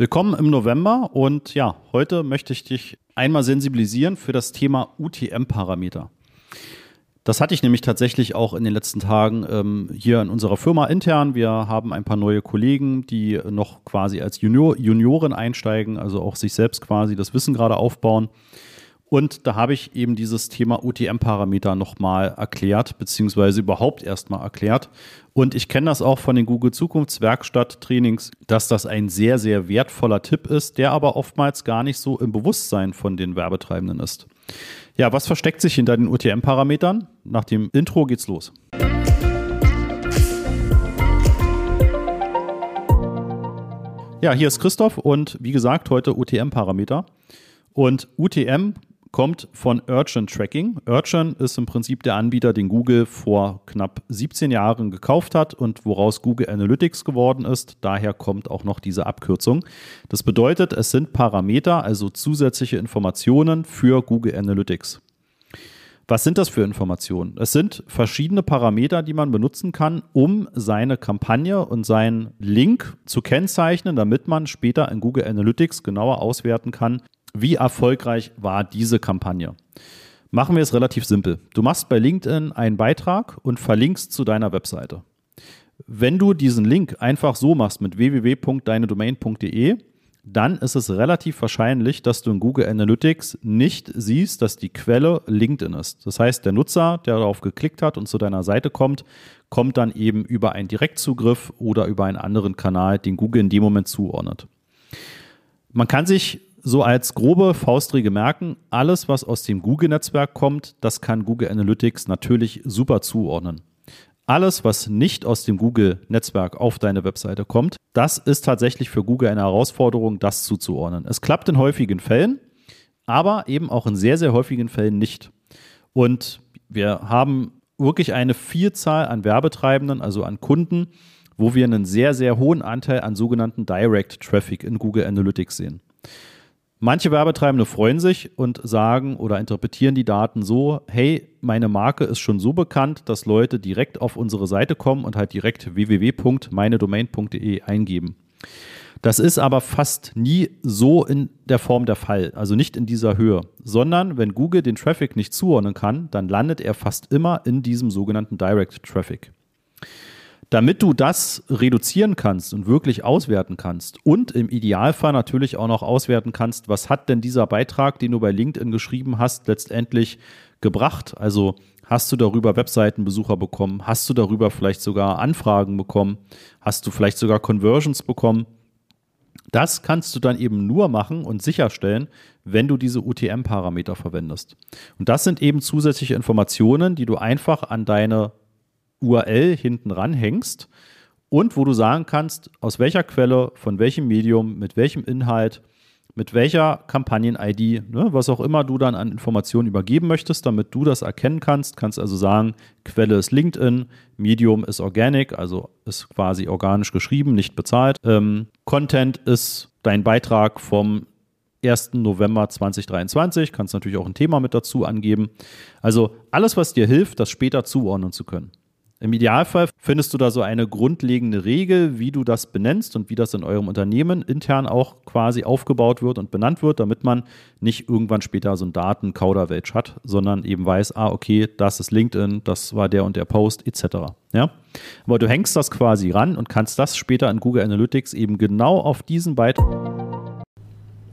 Willkommen im November und ja, heute möchte ich dich einmal sensibilisieren für das Thema UTM-Parameter. Das hatte ich nämlich tatsächlich auch in den letzten Tagen ähm, hier in unserer Firma intern. Wir haben ein paar neue Kollegen, die noch quasi als Junior, Junioren einsteigen, also auch sich selbst quasi das Wissen gerade aufbauen. Und da habe ich eben dieses Thema UTM-Parameter nochmal erklärt, beziehungsweise überhaupt erstmal erklärt. Und ich kenne das auch von den Google Zukunftswerkstatt-Trainings, dass das ein sehr, sehr wertvoller Tipp ist, der aber oftmals gar nicht so im Bewusstsein von den Werbetreibenden ist. Ja, was versteckt sich hinter den UTM-Parametern? Nach dem Intro geht's los. Ja, hier ist Christoph und wie gesagt, heute UTM-Parameter. Und UTM kommt von Urchin Tracking. Urchin ist im Prinzip der Anbieter, den Google vor knapp 17 Jahren gekauft hat und woraus Google Analytics geworden ist. Daher kommt auch noch diese Abkürzung. Das bedeutet, es sind Parameter, also zusätzliche Informationen für Google Analytics. Was sind das für Informationen? Es sind verschiedene Parameter, die man benutzen kann, um seine Kampagne und seinen Link zu kennzeichnen, damit man später in Google Analytics genauer auswerten kann, wie erfolgreich war diese Kampagne? Machen wir es relativ simpel. Du machst bei LinkedIn einen Beitrag und verlinkst zu deiner Webseite. Wenn du diesen Link einfach so machst mit www.deinedomain.de, dann ist es relativ wahrscheinlich, dass du in Google Analytics nicht siehst, dass die Quelle LinkedIn ist. Das heißt, der Nutzer, der darauf geklickt hat und zu deiner Seite kommt, kommt dann eben über einen Direktzugriff oder über einen anderen Kanal, den Google in dem Moment zuordnet. Man kann sich so als grobe Faustregel merken, alles, was aus dem Google-Netzwerk kommt, das kann Google Analytics natürlich super zuordnen. Alles, was nicht aus dem Google-Netzwerk auf deine Webseite kommt, das ist tatsächlich für Google eine Herausforderung, das zuzuordnen. Es klappt in häufigen Fällen, aber eben auch in sehr, sehr häufigen Fällen nicht. Und wir haben wirklich eine Vielzahl an Werbetreibenden, also an Kunden, wo wir einen sehr, sehr hohen Anteil an sogenannten Direct Traffic in Google Analytics sehen. Manche Werbetreibende freuen sich und sagen oder interpretieren die Daten so, hey, meine Marke ist schon so bekannt, dass Leute direkt auf unsere Seite kommen und halt direkt www.meinedomain.de eingeben. Das ist aber fast nie so in der Form der Fall, also nicht in dieser Höhe, sondern wenn Google den Traffic nicht zuordnen kann, dann landet er fast immer in diesem sogenannten Direct Traffic. Damit du das reduzieren kannst und wirklich auswerten kannst und im Idealfall natürlich auch noch auswerten kannst, was hat denn dieser Beitrag, den du bei LinkedIn geschrieben hast, letztendlich gebracht? Also hast du darüber Webseitenbesucher bekommen? Hast du darüber vielleicht sogar Anfragen bekommen? Hast du vielleicht sogar Conversions bekommen? Das kannst du dann eben nur machen und sicherstellen, wenn du diese UTM-Parameter verwendest. Und das sind eben zusätzliche Informationen, die du einfach an deine URL hinten ranhängst und wo du sagen kannst, aus welcher Quelle, von welchem Medium, mit welchem Inhalt, mit welcher Kampagnen-ID, ne, was auch immer du dann an Informationen übergeben möchtest, damit du das erkennen kannst. Kannst also sagen, Quelle ist LinkedIn, Medium ist Organic, also ist quasi organisch geschrieben, nicht bezahlt. Ähm, Content ist dein Beitrag vom 1. November 2023. Kannst natürlich auch ein Thema mit dazu angeben. Also alles, was dir hilft, das später zuordnen zu können. Im Idealfall findest du da so eine grundlegende Regel, wie du das benennst und wie das in eurem Unternehmen intern auch quasi aufgebaut wird und benannt wird, damit man nicht irgendwann später so ein Datenkauderwelsch hat, sondern eben weiß, ah, okay, das ist LinkedIn, das war der und der Post, etc. Ja? Aber du hängst das quasi ran und kannst das später in Google Analytics eben genau auf diesen Beitrag.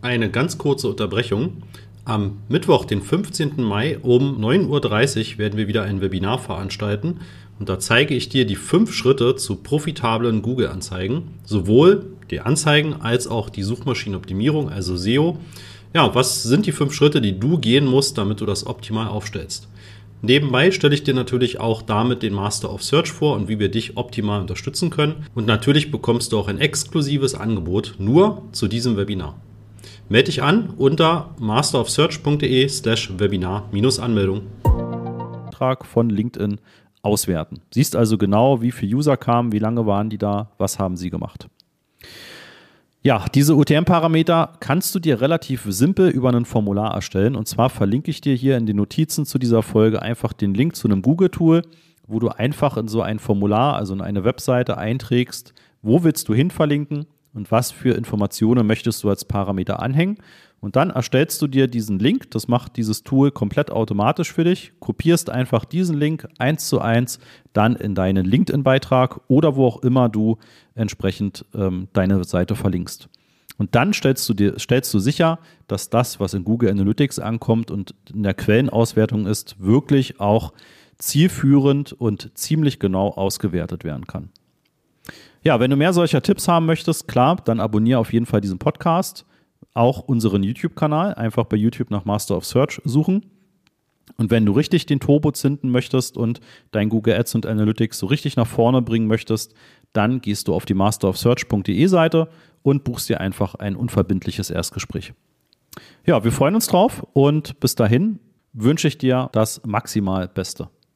Eine ganz kurze Unterbrechung. Am Mittwoch, den 15. Mai um 9.30 Uhr werden wir wieder ein Webinar veranstalten und da zeige ich dir die fünf Schritte zu profitablen Google-Anzeigen, sowohl die Anzeigen als auch die Suchmaschinenoptimierung, also SEO. Ja, was sind die fünf Schritte, die du gehen musst, damit du das optimal aufstellst? Nebenbei stelle ich dir natürlich auch damit den Master of Search vor und wie wir dich optimal unterstützen können. Und natürlich bekommst du auch ein exklusives Angebot nur zu diesem Webinar. Melde dich an unter masterofsearch.de slash Webinar-Anmeldung. Von LinkedIn auswerten. Siehst also genau, wie viele User kamen, wie lange waren die da, was haben sie gemacht. Ja, diese UTM-Parameter kannst du dir relativ simpel über ein Formular erstellen. Und zwar verlinke ich dir hier in den Notizen zu dieser Folge einfach den Link zu einem Google-Tool, wo du einfach in so ein Formular, also in eine Webseite einträgst, wo willst du hin verlinken und was für Informationen möchtest du als Parameter anhängen. Und dann erstellst du dir diesen Link, das macht dieses Tool komplett automatisch für dich, kopierst einfach diesen Link eins zu eins dann in deinen LinkedIn-Beitrag oder wo auch immer du entsprechend ähm, deine Seite verlinkst. Und dann stellst du dir, stellst du sicher, dass das, was in Google Analytics ankommt und in der Quellenauswertung ist, wirklich auch zielführend und ziemlich genau ausgewertet werden kann. Ja, wenn du mehr solcher Tipps haben möchtest, klar, dann abonniere auf jeden Fall diesen Podcast, auch unseren YouTube-Kanal, einfach bei YouTube nach Master of Search suchen. Und wenn du richtig den Turbo zünden möchtest und dein Google Ads und Analytics so richtig nach vorne bringen möchtest, dann gehst du auf die masterofsearch.de Seite und buchst dir einfach ein unverbindliches Erstgespräch. Ja, wir freuen uns drauf und bis dahin wünsche ich dir das maximal Beste.